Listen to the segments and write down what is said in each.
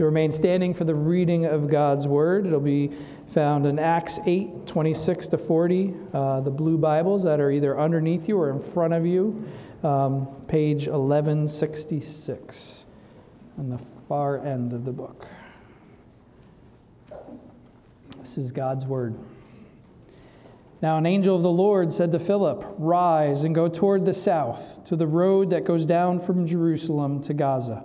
You remain standing for the reading of God's word. It'll be found in Acts 8 26 to 40, uh, the blue Bibles that are either underneath you or in front of you, um, page 1166, on the far end of the book. This is God's word. Now, an angel of the Lord said to Philip, Rise and go toward the south, to the road that goes down from Jerusalem to Gaza.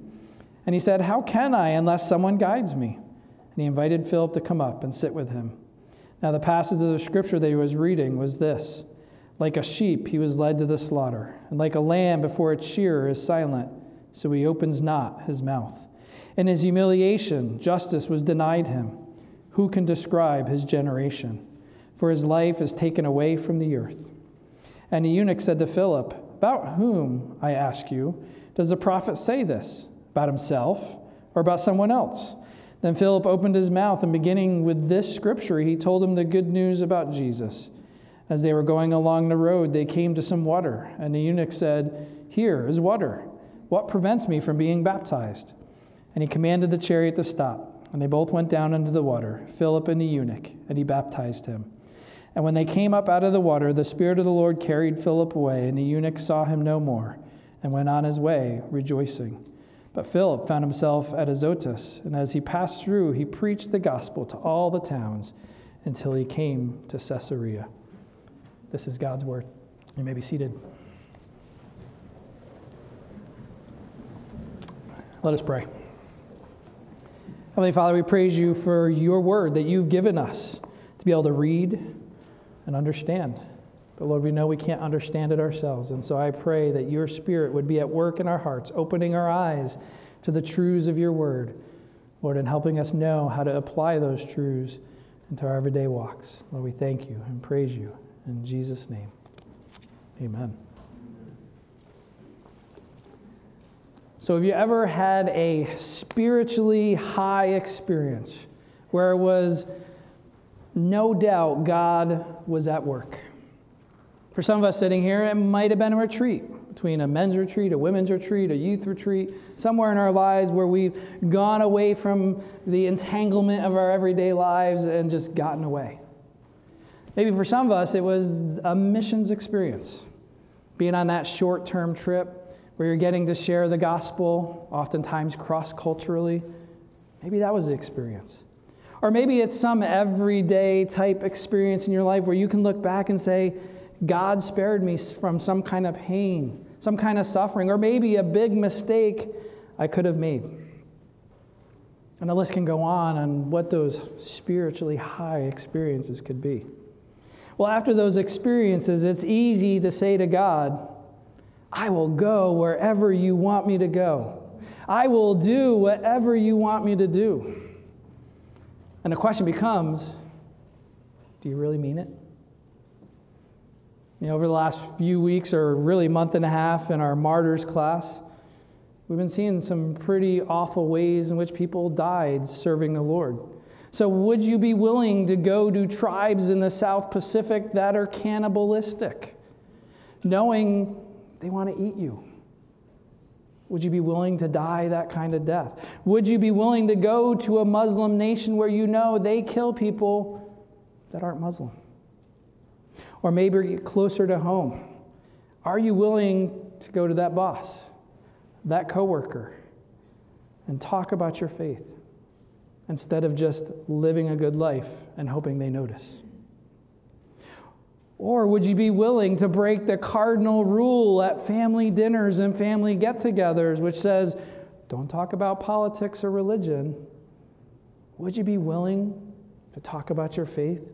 And he said, How can I unless someone guides me? And he invited Philip to come up and sit with him. Now, the passage of scripture that he was reading was this Like a sheep, he was led to the slaughter, and like a lamb before its shearer is silent, so he opens not his mouth. In his humiliation, justice was denied him. Who can describe his generation? For his life is taken away from the earth. And the eunuch said to Philip, About whom, I ask you, does the prophet say this? About himself or about someone else? Then Philip opened his mouth, and beginning with this scripture, he told him the good news about Jesus. As they were going along the road, they came to some water, and the eunuch said, Here is water. What prevents me from being baptized? And he commanded the chariot to stop. And they both went down into the water, Philip and the eunuch, and he baptized him. And when they came up out of the water, the Spirit of the Lord carried Philip away, and the eunuch saw him no more, and went on his way, rejoicing. But Philip found himself at Azotus, and as he passed through, he preached the gospel to all the towns until he came to Caesarea. This is God's word. You may be seated. Let us pray. Heavenly Father, we praise you for your word that you've given us to be able to read and understand. But Lord, we know we can't understand it ourselves. And so I pray that your spirit would be at work in our hearts, opening our eyes to the truths of your word, Lord, and helping us know how to apply those truths into our everyday walks. Lord, we thank you and praise you. In Jesus' name, amen. So, have you ever had a spiritually high experience where it was no doubt God was at work? For some of us sitting here, it might have been a retreat between a men's retreat, a women's retreat, a youth retreat, somewhere in our lives where we've gone away from the entanglement of our everyday lives and just gotten away. Maybe for some of us, it was a missions experience, being on that short term trip where you're getting to share the gospel, oftentimes cross culturally. Maybe that was the experience. Or maybe it's some everyday type experience in your life where you can look back and say, God spared me from some kind of pain, some kind of suffering, or maybe a big mistake I could have made. And the list can go on on what those spiritually high experiences could be. Well, after those experiences, it's easy to say to God, I will go wherever you want me to go. I will do whatever you want me to do. And the question becomes do you really mean it? You know, over the last few weeks, or really month and a half, in our martyrs class, we've been seeing some pretty awful ways in which people died serving the Lord. So, would you be willing to go to tribes in the South Pacific that are cannibalistic, knowing they want to eat you? Would you be willing to die that kind of death? Would you be willing to go to a Muslim nation where you know they kill people that aren't Muslim? Or maybe closer to home. Are you willing to go to that boss, that coworker, and talk about your faith instead of just living a good life and hoping they notice? Or would you be willing to break the cardinal rule at family dinners and family get togethers, which says, don't talk about politics or religion? Would you be willing to talk about your faith,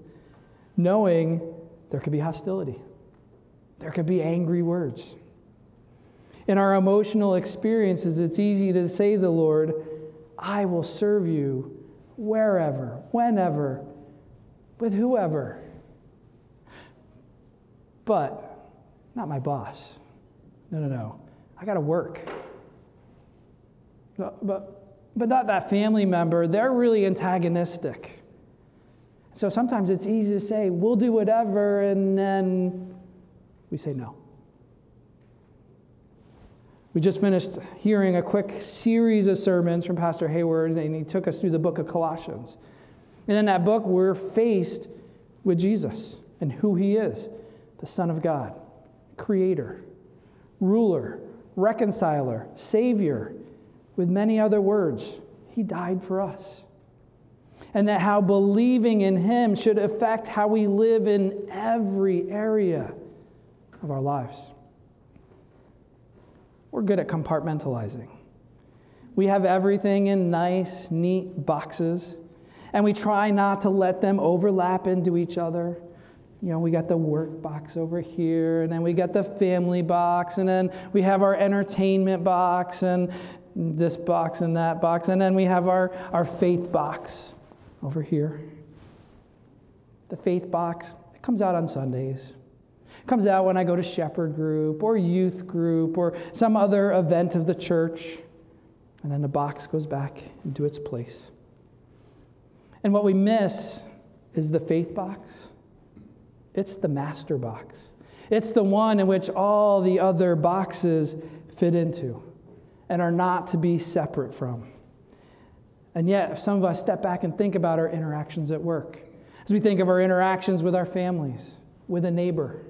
knowing there could be hostility. There could be angry words. In our emotional experiences, it's easy to say to the Lord, I will serve you wherever, whenever, with whoever. But not my boss. No, no, no. I got to work. But, but, but not that family member. They're really antagonistic. So sometimes it's easy to say, we'll do whatever, and then we say no. We just finished hearing a quick series of sermons from Pastor Hayward, and he took us through the book of Colossians. And in that book, we're faced with Jesus and who he is the Son of God, Creator, Ruler, Reconciler, Savior, with many other words. He died for us. And that how believing in him should affect how we live in every area of our lives. We're good at compartmentalizing. We have everything in nice, neat boxes, and we try not to let them overlap into each other. You know, we got the work box over here, and then we got the family box, and then we have our entertainment box, and this box and that box, and then we have our, our faith box over here. The faith box, it comes out on Sundays It comes out when I go to shepherd group or youth group or some other event of the church. And then the box goes back into its place. And what we miss is the faith box. It's the master box. It's the one in which all the other boxes fit into and are not to be separate from. And yet, if some of us step back and think about our interactions at work, as we think of our interactions with our families, with a neighbor,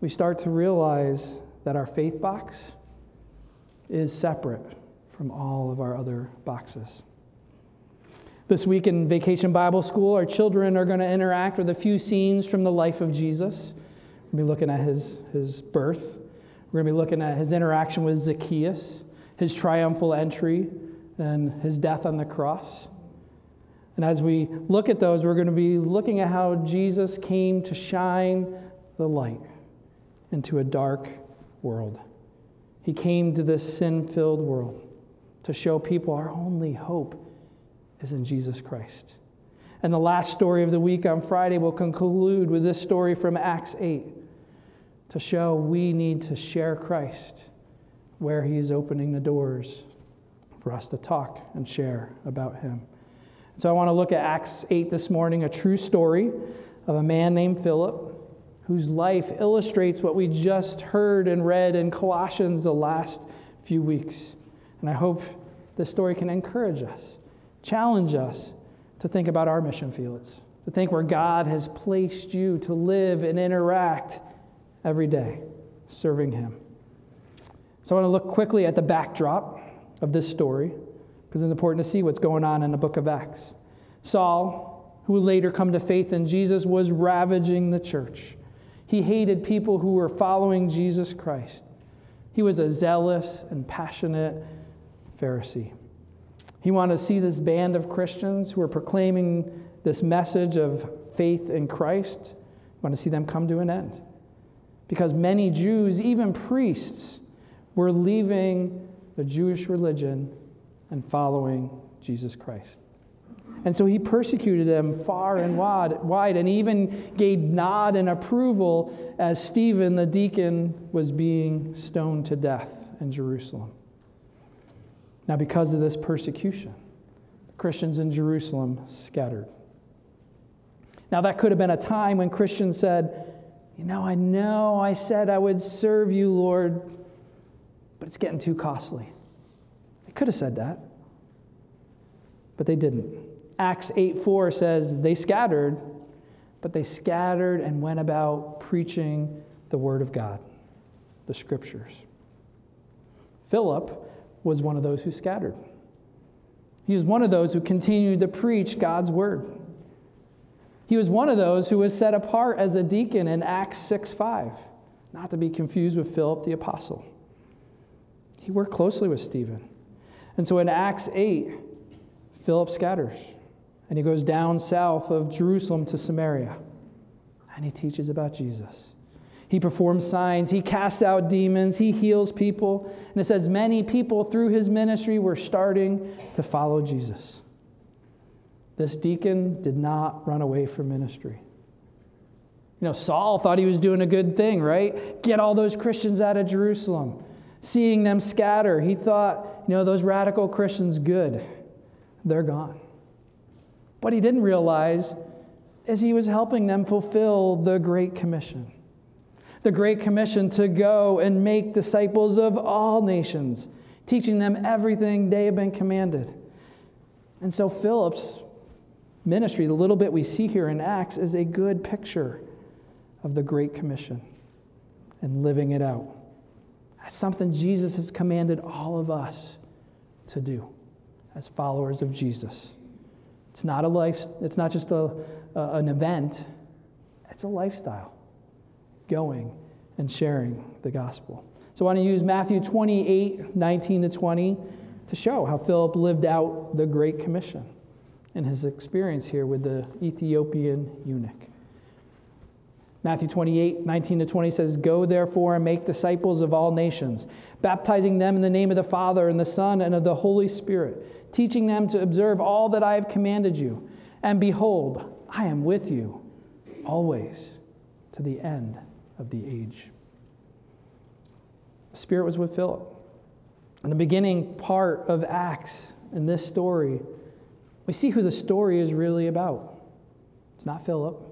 we start to realize that our faith box is separate from all of our other boxes. This week in Vacation Bible School, our children are going to interact with a few scenes from the life of Jesus. We'll be looking at his, his birth. We're going to be looking at his interaction with Zacchaeus, his triumphal entry, and his death on the cross. And as we look at those, we're going to be looking at how Jesus came to shine the light into a dark world. He came to this sin filled world to show people our only hope is in Jesus Christ. And the last story of the week on Friday will conclude with this story from Acts 8 to show we need to share Christ where He is opening the doors for us to talk and share about Him. So I want to look at Acts 8 this morning, a true story of a man named Philip whose life illustrates what we just heard and read in Colossians the last few weeks. And I hope this story can encourage us, challenge us to think about our mission fields, to think where God has placed you to live and interact every day, serving Him. So I want to look quickly at the backdrop of this story because it's important to see what's going on in the book of Acts. Saul, who later come to faith in Jesus, was ravaging the church. He hated people who were following Jesus Christ. He was a zealous and passionate Pharisee. He wanted to see this band of Christians who were proclaiming this message of faith in Christ, he wanted to see them come to an end. Because many Jews, even priests, were leaving the Jewish religion and following Jesus Christ. And so he persecuted them far and wide, and even gave nod and approval as Stephen, the deacon, was being stoned to death in Jerusalem. Now, because of this persecution, Christians in Jerusalem scattered. Now, that could have been a time when Christians said, You know, I know I said I would serve you, Lord, but it's getting too costly. They could have said that, but they didn't. Acts 8 4 says, They scattered, but they scattered and went about preaching the word of God, the scriptures. Philip was one of those who scattered. He was one of those who continued to preach God's word. He was one of those who was set apart as a deacon in Acts 6 5, not to be confused with Philip the apostle. He worked closely with Stephen. And so in Acts 8, Philip scatters and he goes down south of Jerusalem to Samaria and he teaches about Jesus. He performs signs, he casts out demons, he heals people. And it says many people through his ministry were starting to follow Jesus. This deacon did not run away from ministry. You know, Saul thought he was doing a good thing, right? Get all those Christians out of Jerusalem. Seeing them scatter, he thought, you know, those radical Christians, good. They're gone. What he didn't realize is he was helping them fulfill the Great Commission the Great Commission to go and make disciples of all nations, teaching them everything they have been commanded. And so, Philip's ministry, the little bit we see here in Acts, is a good picture of the Great Commission and living it out. That's something Jesus has commanded all of us to do as followers of Jesus. It's not a life, it's not just a, uh, an event, it's a lifestyle going and sharing the gospel. So I want to use Matthew 28 19 to 20 to show how Philip lived out the Great Commission and his experience here with the Ethiopian eunuch. Matthew 28, 19 to 20 says, Go therefore and make disciples of all nations, baptizing them in the name of the Father and the Son and of the Holy Spirit, teaching them to observe all that I have commanded you. And behold, I am with you always to the end of the age. The Spirit was with Philip. In the beginning part of Acts, in this story, we see who the story is really about. It's not Philip,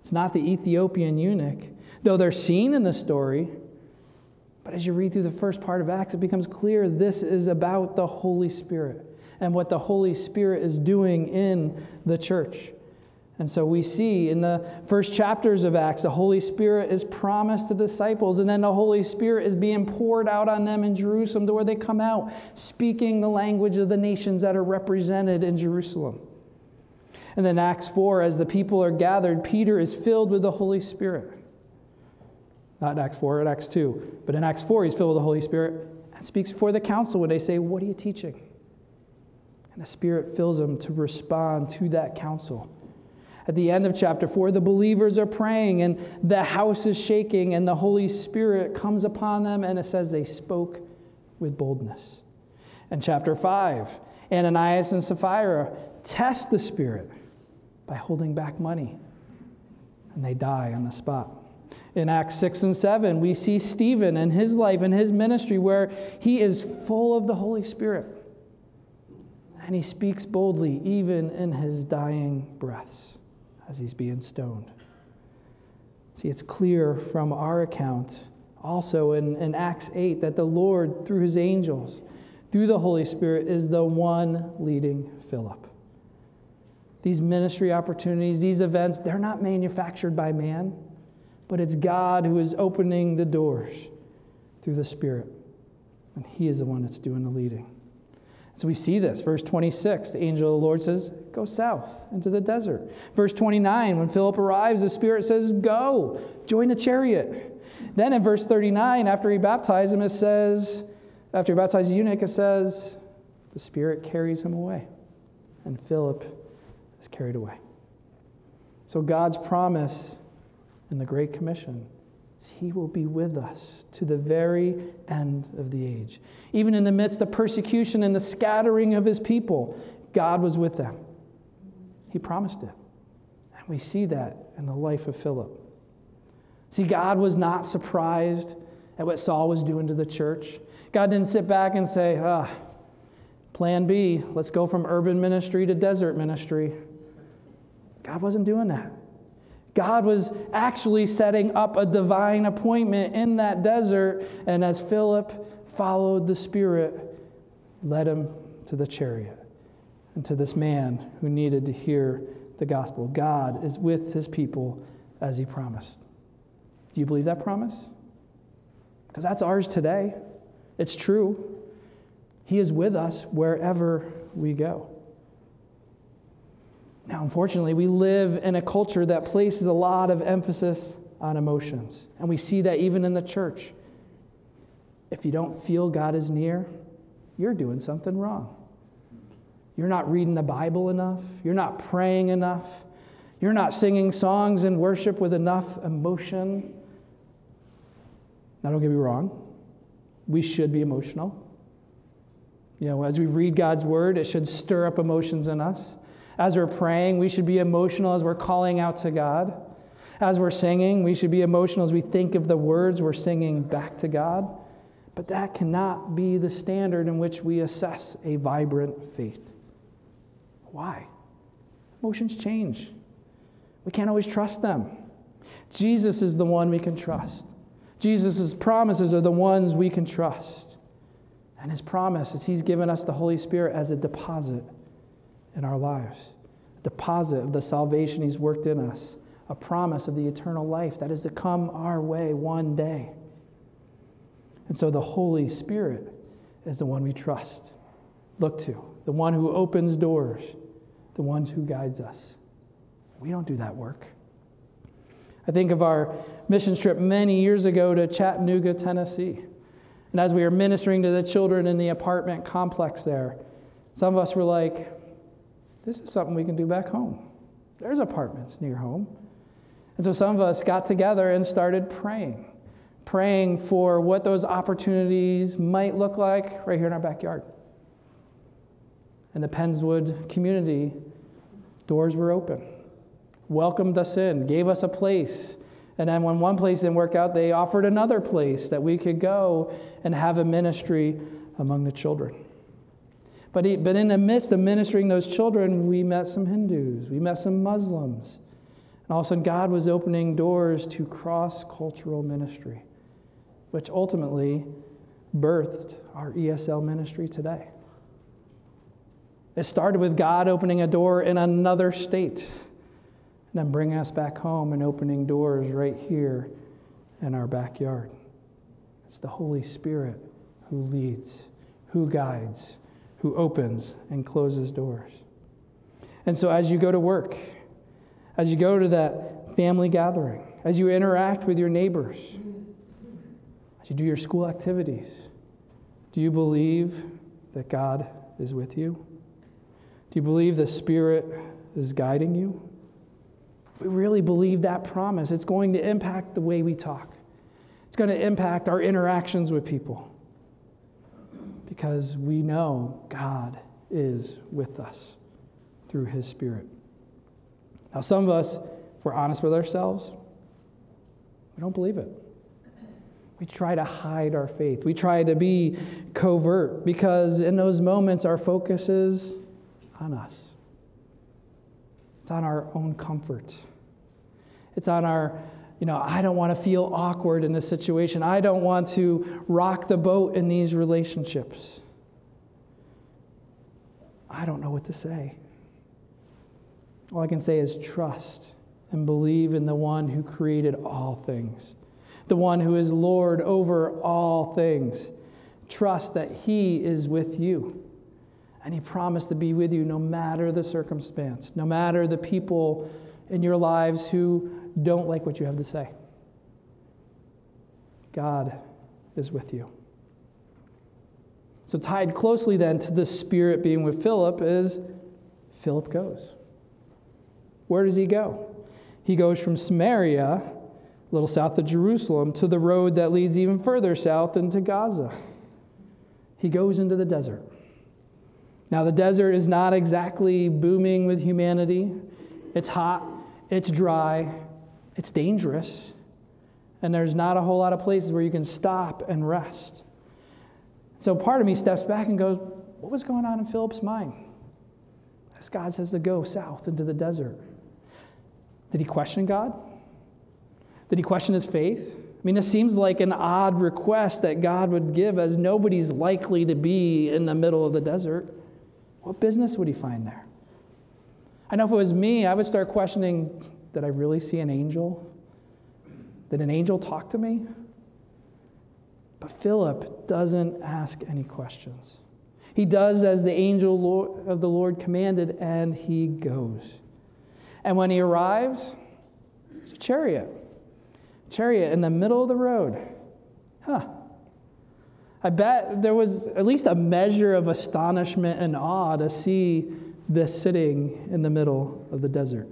it's not the Ethiopian eunuch, though they're seen in the story. But as you read through the first part of Acts, it becomes clear this is about the Holy Spirit and what the Holy Spirit is doing in the church. And so we see in the first chapters of Acts, the Holy Spirit is promised to disciples, and then the Holy Spirit is being poured out on them in Jerusalem to where they come out speaking the language of the nations that are represented in Jerusalem. And then Acts 4, as the people are gathered, Peter is filled with the Holy Spirit. Not in Acts 4, in Acts 2. But in Acts 4, he's filled with the Holy Spirit and speaks before the council when they say, What are you teaching? And the Spirit fills him to respond to that council. At the end of chapter 4, the believers are praying and the house is shaking, and the Holy Spirit comes upon them, and it says they spoke with boldness. And chapter 5, Ananias and Sapphira test the Spirit by holding back money, and they die on the spot. In Acts 6 and 7, we see Stephen and his life and his ministry where he is full of the Holy Spirit. And he speaks boldly, even in his dying breaths as he's being stoned. See, it's clear from our account, also in, in Acts 8, that the Lord, through his angels, through the Holy Spirit, is the one leading Philip. These ministry opportunities, these events, they're not manufactured by man, but it's God who is opening the doors through the Spirit. And He is the one that's doing the leading. So we see this. Verse 26, the angel of the Lord says, Go south into the desert. Verse 29, when Philip arrives, the Spirit says, Go, join the chariot. Then in verse 39, after he baptized him, it says, after he baptized the eunuch, it says, the Spirit carries him away. And Philip is carried away. So God's promise in the Great Commission is he will be with us to the very end of the age. Even in the midst of persecution and the scattering of his people, God was with them. He promised it. And we see that in the life of Philip. See, God was not surprised at what Saul was doing to the church. God didn't sit back and say, ah, plan B, let's go from urban ministry to desert ministry. God wasn't doing that. God was actually setting up a divine appointment in that desert, and as Philip followed the Spirit, led him to the chariot and to this man who needed to hear the gospel. God is with his people as he promised. Do you believe that promise? Because that's ours today. It's true. He is with us wherever we go. Now, unfortunately, we live in a culture that places a lot of emphasis on emotions. And we see that even in the church. If you don't feel God is near, you're doing something wrong. You're not reading the Bible enough. You're not praying enough. You're not singing songs in worship with enough emotion. Now, don't get me wrong, we should be emotional. You know, as we read God's word, it should stir up emotions in us. As we're praying, we should be emotional as we're calling out to God. As we're singing, we should be emotional as we think of the words we're singing back to God. But that cannot be the standard in which we assess a vibrant faith. Why? Emotions change. We can't always trust them. Jesus is the one we can trust. Jesus' promises are the ones we can trust. And his promise is he's given us the Holy Spirit as a deposit in our lives, a deposit of the salvation he's worked in us, a promise of the eternal life that is to come our way one day. And so the Holy Spirit is the one we trust, look to, the one who opens doors, the one who guides us. We don't do that work. I think of our mission trip many years ago to Chattanooga, Tennessee. And as we were ministering to the children in the apartment complex there, some of us were like, this is something we can do back home. There's apartments near home. And so some of us got together and started praying, praying for what those opportunities might look like right here in our backyard. And the Pennswood community, doors were open, welcomed us in, gave us a place and then when one place didn't work out, they offered another place that we could go and have a ministry among the children. But, he, but in the midst of ministering those children, we met some Hindus, we met some Muslims. And all of a sudden, God was opening doors to cross cultural ministry, which ultimately birthed our ESL ministry today. It started with God opening a door in another state and then bringing us back home and opening doors right here in our backyard. It's the Holy Spirit who leads, who guides, who opens and closes doors. And so, as you go to work, as you go to that family gathering, as you interact with your neighbors, as you do your school activities, do you believe that God is with you? Do you believe the Spirit is guiding you? If we really believe that promise, it's going to impact the way we talk, it's going to impact our interactions with people because we know God is with us through His Spirit. Now, some of us, if we're honest with ourselves, we don't believe it. We try to hide our faith. We try to be covert because in those moments our focus is on us. It's on our own comfort. It's on our, you know, I don't want to feel awkward in this situation. I don't want to rock the boat in these relationships. I don't know what to say. All I can say is trust and believe in the one who created all things, the one who is Lord over all things. Trust that He is with you. And He promised to be with you no matter the circumstance, no matter the people in your lives who don't like what you have to say. God is with you. So, tied closely then to the Spirit being with Philip is Philip goes. Where does he go? He goes from Samaria, a little south of Jerusalem, to the road that leads even further south into Gaza. He goes into the desert. Now, the desert is not exactly booming with humanity. It's hot, it's dry, it's dangerous, and there's not a whole lot of places where you can stop and rest. So part of me steps back and goes, What was going on in Philip's mind? As God says to go south into the desert. Did he question God? Did he question his faith? I mean, it seems like an odd request that God would give, as nobody's likely to be in the middle of the desert. What business would he find there? I know if it was me, I would start questioning did I really see an angel? Did an angel talk to me? But Philip doesn't ask any questions. He does as the angel of the Lord commanded, and he goes. And when he arrives, there's a chariot. Chariot in the middle of the road. Huh. I bet there was at least a measure of astonishment and awe to see this sitting in the middle of the desert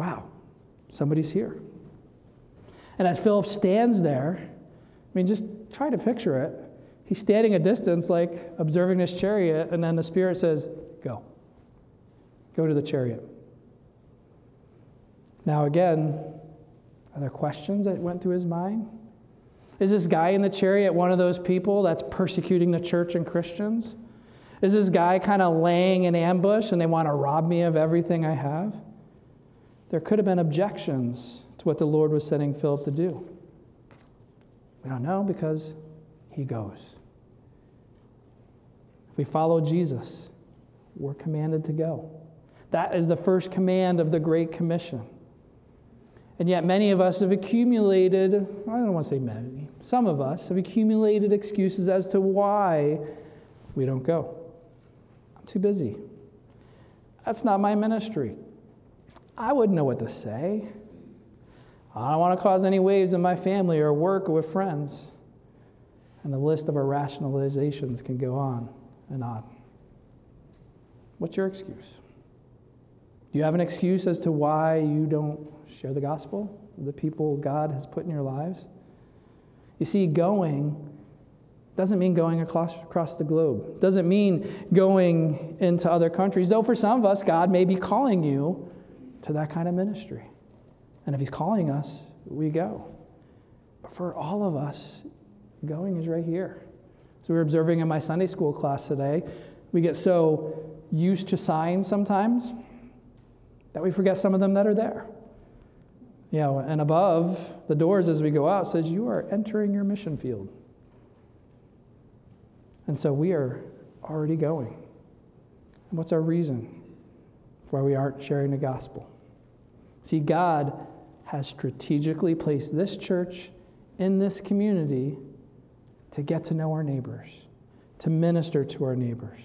wow, somebody's here. And as Philip stands there, I mean, just try to picture it. He's standing a distance, like observing this chariot, and then the Spirit says, Go. Go to the chariot. Now, again, are there questions that went through his mind? Is this guy in the chariot one of those people that's persecuting the church and Christians? Is this guy kind of laying in ambush and they want to rob me of everything I have? There could have been objections to what the Lord was sending Philip to do. We don't know because he goes. If we follow Jesus, we're commanded to go. That is the first command of the Great Commission. And yet, many of us have accumulated, I don't want to say many, some of us have accumulated excuses as to why we don't go. I'm too busy. That's not my ministry. I wouldn't know what to say. I don't want to cause any waves in my family or work or with friends. And the list of our rationalizations can go on and on. What's your excuse? Do you have an excuse as to why you don't share the gospel with the people God has put in your lives? You see, going doesn't mean going across, across the globe, doesn't mean going into other countries, though for some of us, God may be calling you to that kind of ministry. And if He's calling us, we go. But for all of us, going is right here. So we were observing in my Sunday school class today, we get so used to signs sometimes that we forget some of them that are there. You know, and above the doors as we go out says, You are entering your mission field. And so we are already going. And what's our reason why we aren't sharing the gospel? See, God has strategically placed this church in this community to get to know our neighbors, to minister to our neighbors.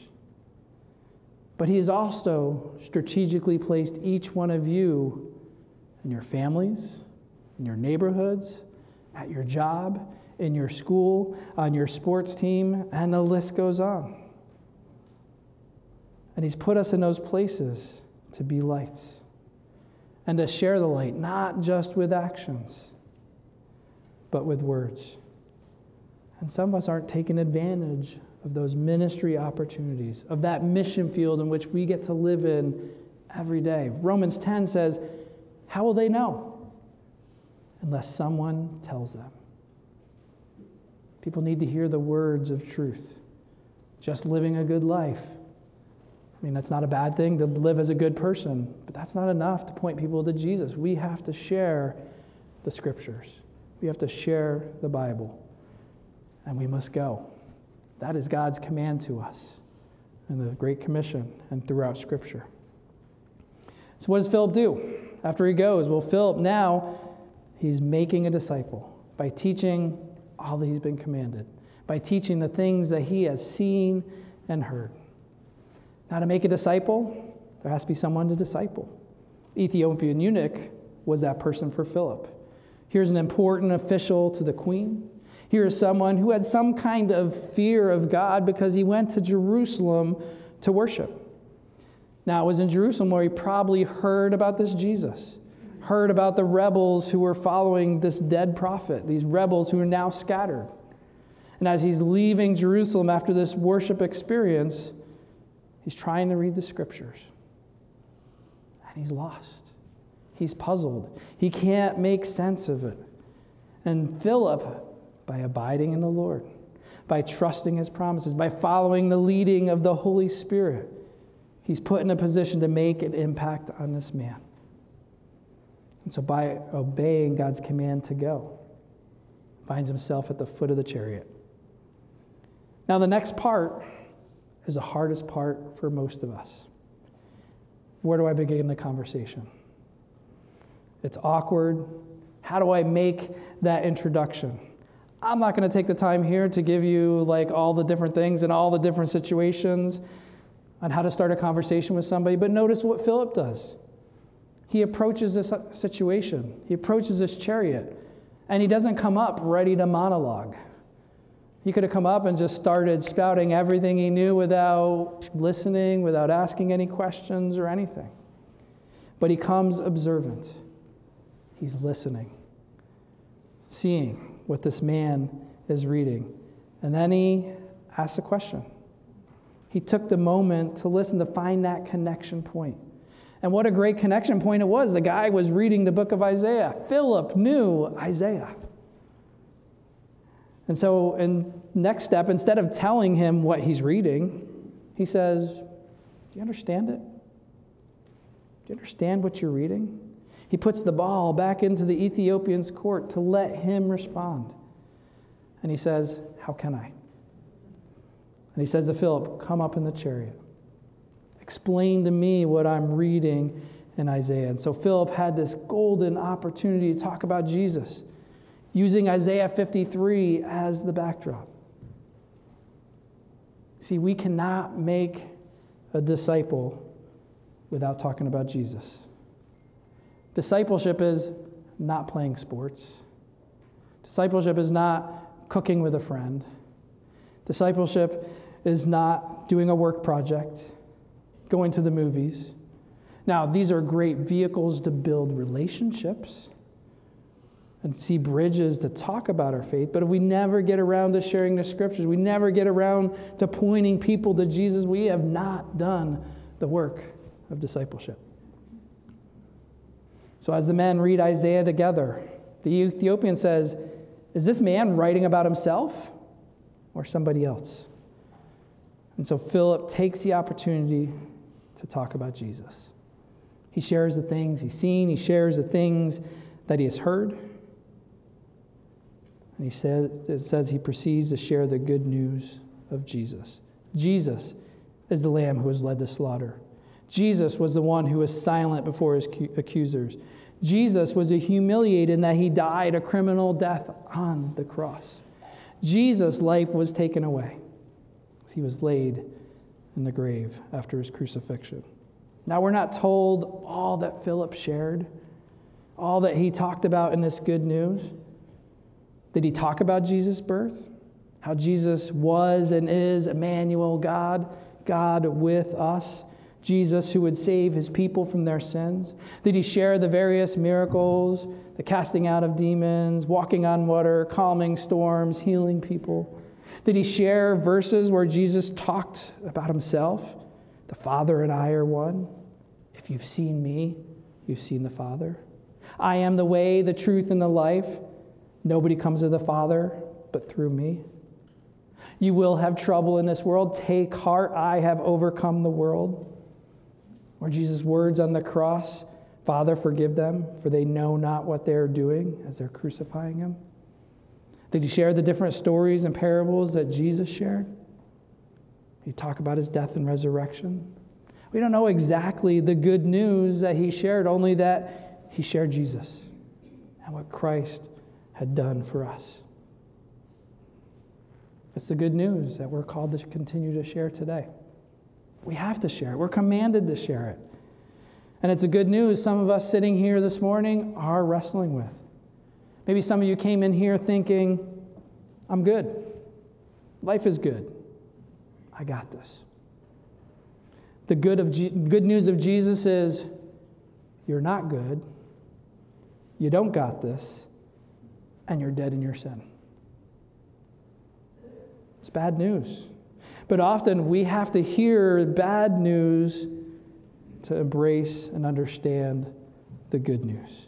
But He has also strategically placed each one of you in your families, in your neighborhoods, at your job, in your school, on your sports team, and the list goes on. And He's put us in those places to be lights and to share the light, not just with actions, but with words. And some of us aren't taking advantage of those ministry opportunities, of that mission field in which we get to live in every day. Romans 10 says, How will they know? Unless someone tells them. People need to hear the words of truth. Just living a good life. I mean, that's not a bad thing to live as a good person, but that's not enough to point people to Jesus. We have to share the scriptures, we have to share the Bible, and we must go. That is God's command to us in the Great Commission and throughout Scripture. So, what does Philip do after he goes? Well, Philip now, he's making a disciple by teaching all that he's been commanded, by teaching the things that he has seen and heard. Now, to make a disciple, there has to be someone to disciple. Ethiopian eunuch was that person for Philip. Here's an important official to the queen. Here is someone who had some kind of fear of God because he went to Jerusalem to worship. Now, it was in Jerusalem where he probably heard about this Jesus, heard about the rebels who were following this dead prophet, these rebels who are now scattered. And as he's leaving Jerusalem after this worship experience, he's trying to read the scriptures. And he's lost. He's puzzled. He can't make sense of it. And Philip by abiding in the Lord, by trusting his promises, by following the leading of the Holy Spirit. He's put in a position to make an impact on this man. And so, by obeying God's command to go, finds himself at the foot of the chariot. Now, the next part is the hardest part for most of us. Where do I begin the conversation? It's awkward. How do I make that introduction? I'm not going to take the time here to give you like all the different things and all the different situations on how to start a conversation with somebody, but notice what Philip does. He approaches this situation, he approaches this chariot, and he doesn't come up ready to monologue. He could have come up and just started spouting everything he knew without listening, without asking any questions or anything. But he comes observant. He's listening. seeing what this man is reading. And then he asks a question. He took the moment to listen, to find that connection point. And what a great connection point it was. The guy was reading the book of Isaiah. Philip knew Isaiah. And so, in next step, instead of telling him what he's reading, he says, Do you understand it? Do you understand what you're reading? He puts the ball back into the Ethiopian's court to let him respond. And he says, How can I? And he says to Philip, Come up in the chariot. Explain to me what I'm reading in Isaiah. And so Philip had this golden opportunity to talk about Jesus, using Isaiah 53 as the backdrop. See, we cannot make a disciple without talking about Jesus. Discipleship is not playing sports. Discipleship is not cooking with a friend. Discipleship is not doing a work project, going to the movies. Now, these are great vehicles to build relationships and see bridges to talk about our faith. But if we never get around to sharing the scriptures, we never get around to pointing people to Jesus, we have not done the work of discipleship. So, as the men read Isaiah together, the Ethiopian says, Is this man writing about himself or somebody else? And so Philip takes the opportunity to talk about Jesus. He shares the things he's seen, he shares the things that he has heard. And he says, it says he proceeds to share the good news of Jesus. Jesus is the lamb who was led to slaughter. Jesus was the one who was silent before his accusers. Jesus was humiliated in that he died a criminal death on the cross. Jesus' life was taken away he was laid in the grave after his crucifixion. Now, we're not told all that Philip shared, all that he talked about in this good news. Did he talk about Jesus' birth? How Jesus was and is Emmanuel, God, God with us? Jesus who would save his people from their sins? Did he share the various miracles, the casting out of demons, walking on water, calming storms, healing people? Did he share verses where Jesus talked about himself? The Father and I are one. If you've seen me, you've seen the Father. I am the way, the truth, and the life. Nobody comes to the Father but through me. You will have trouble in this world. Take heart, I have overcome the world. Or Jesus' words on the cross Father, forgive them, for they know not what they are doing as they're crucifying him. Did he share the different stories and parables that Jesus shared? Did he talk about his death and resurrection? We don't know exactly the good news that he shared, only that he shared Jesus and what Christ had done for us. It's the good news that we're called to continue to share today. We have to share it, we're commanded to share it. And it's a good news some of us sitting here this morning are wrestling with. Maybe some of you came in here thinking, I'm good. Life is good. I got this. The good, of good news of Jesus is you're not good, you don't got this, and you're dead in your sin. It's bad news. But often we have to hear bad news to embrace and understand the good news.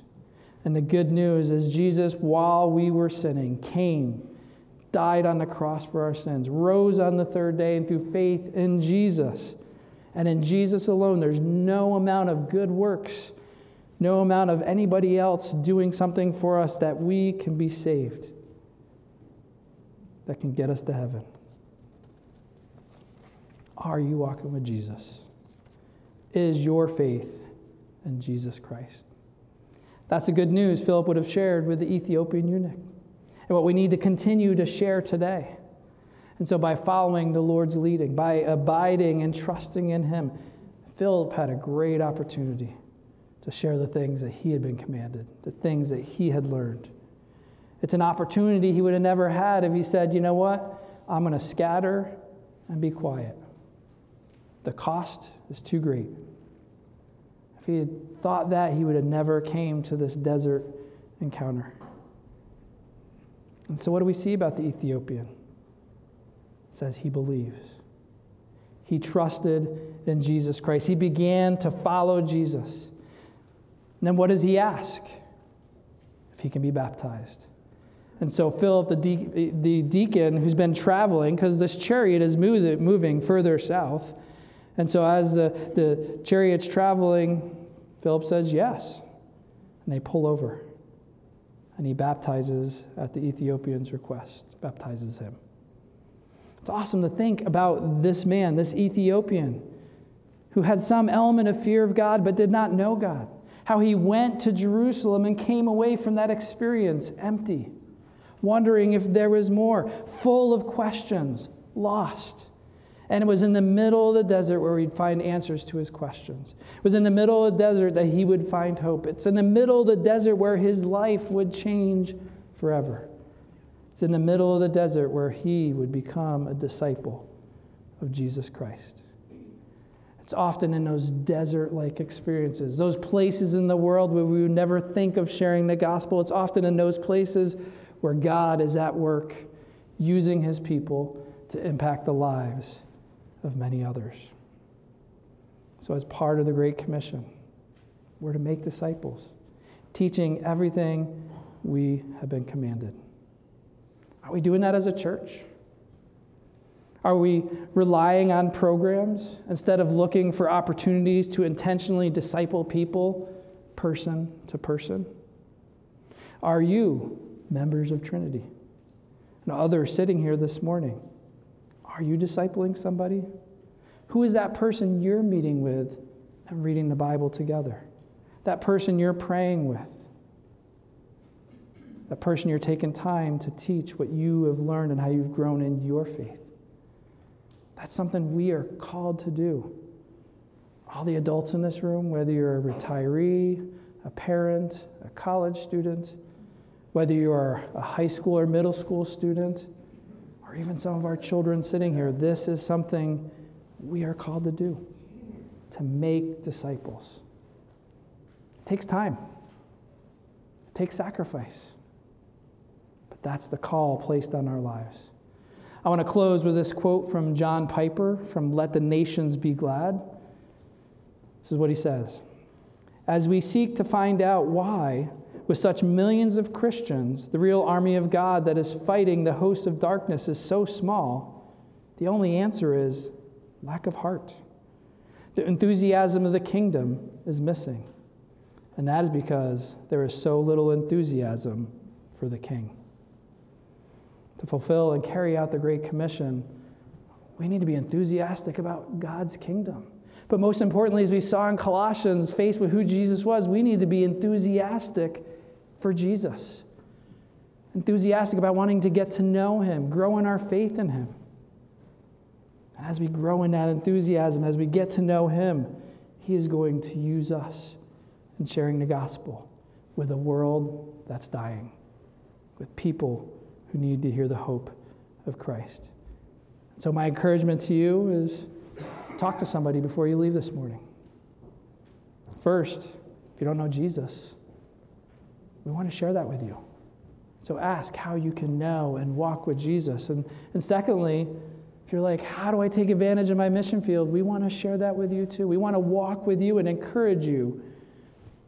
And the good news is Jesus, while we were sinning, came, died on the cross for our sins, rose on the third day, and through faith in Jesus, and in Jesus alone, there's no amount of good works, no amount of anybody else doing something for us that we can be saved, that can get us to heaven. Are you walking with Jesus? Is your faith in Jesus Christ? That's the good news Philip would have shared with the Ethiopian eunuch, and what we need to continue to share today. And so, by following the Lord's leading, by abiding and trusting in Him, Philip had a great opportunity to share the things that he had been commanded, the things that he had learned. It's an opportunity he would have never had if he said, you know what, I'm going to scatter and be quiet. The cost is too great. If he had thought that, he would have never came to this desert encounter. And so, what do we see about the Ethiopian? It says he believes. He trusted in Jesus Christ. He began to follow Jesus. And then, what does he ask? If he can be baptized. And so, Philip, the, de- the deacon who's been traveling, because this chariot is move- moving further south. And so, as the, the chariot's traveling, Philip says yes. And they pull over and he baptizes at the Ethiopian's request, baptizes him. It's awesome to think about this man, this Ethiopian, who had some element of fear of God but did not know God. How he went to Jerusalem and came away from that experience empty, wondering if there was more, full of questions, lost. And it was in the middle of the desert where he'd find answers to his questions. It was in the middle of the desert that he would find hope. It's in the middle of the desert where his life would change forever. It's in the middle of the desert where he would become a disciple of Jesus Christ. It's often in those desert like experiences, those places in the world where we would never think of sharing the gospel. It's often in those places where God is at work using his people to impact the lives of many others. So, as part of the Great Commission, we're to make disciples, teaching everything we have been commanded. Are we doing that as a church? Are we relying on programs instead of looking for opportunities to intentionally disciple people person to person? Are you members of Trinity? And others sitting here this morning, are you discipling somebody? Who is that person you're meeting with and reading the Bible together? That person you're praying with? That person you're taking time to teach what you have learned and how you've grown in your faith? That's something we are called to do. All the adults in this room, whether you're a retiree, a parent, a college student, whether you are a high school or middle school student, or even some of our children sitting here, this is something we are called to do to make disciples. It takes time, it takes sacrifice, but that's the call placed on our lives. I want to close with this quote from John Piper from Let the Nations Be Glad. This is what he says As we seek to find out why with such millions of Christians, the real army of God that is fighting the host of darkness is so small, the only answer is lack of heart. The enthusiasm of the kingdom is missing. And that is because there is so little enthusiasm for the king. To fulfill and carry out the Great Commission, we need to be enthusiastic about God's kingdom. But most importantly, as we saw in Colossians, faced with who Jesus was, we need to be enthusiastic for Jesus. Enthusiastic about wanting to get to know him, grow in our faith in him. And as we grow in that enthusiasm, as we get to know him, he is going to use us in sharing the gospel with a world that's dying, with people who need to hear the hope of Christ. So, my encouragement to you is talk to somebody before you leave this morning. First, if you don't know Jesus, we want to share that with you. So ask how you can know and walk with Jesus. And, and secondly, if you're like, how do I take advantage of my mission field? We want to share that with you too. We want to walk with you and encourage you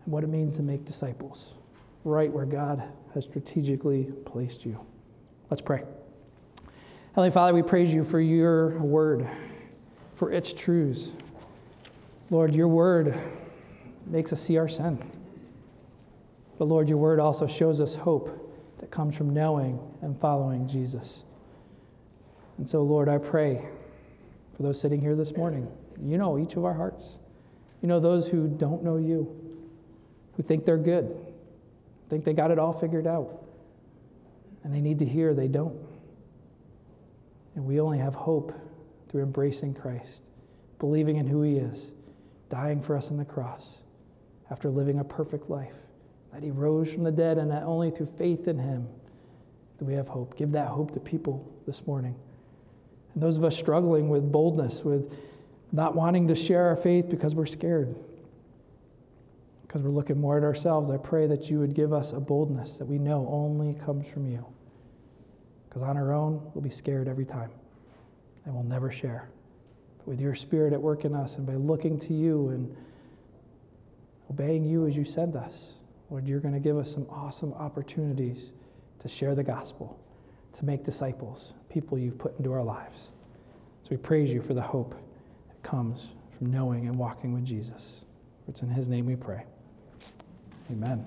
and what it means to make disciples right where God has strategically placed you. Let's pray. Heavenly Father, we praise you for your word, for its truths. Lord, your word makes us see our sin. But Lord, your word also shows us hope that comes from knowing and following Jesus. And so, Lord, I pray for those sitting here this morning. You know each of our hearts. You know those who don't know you, who think they're good, think they got it all figured out, and they need to hear they don't. And we only have hope through embracing Christ, believing in who He is, dying for us on the cross after living a perfect life that he rose from the dead, and that only through faith in him do we have hope. Give that hope to people this morning. And those of us struggling with boldness, with not wanting to share our faith because we're scared, because we're looking more at ourselves, I pray that you would give us a boldness that we know only comes from you. Because on our own, we'll be scared every time and we'll never share. But with your spirit at work in us and by looking to you and obeying you as you send us, Lord, you're going to give us some awesome opportunities to share the gospel, to make disciples, people you've put into our lives. So we praise you for the hope that comes from knowing and walking with Jesus. It's in his name we pray. Amen.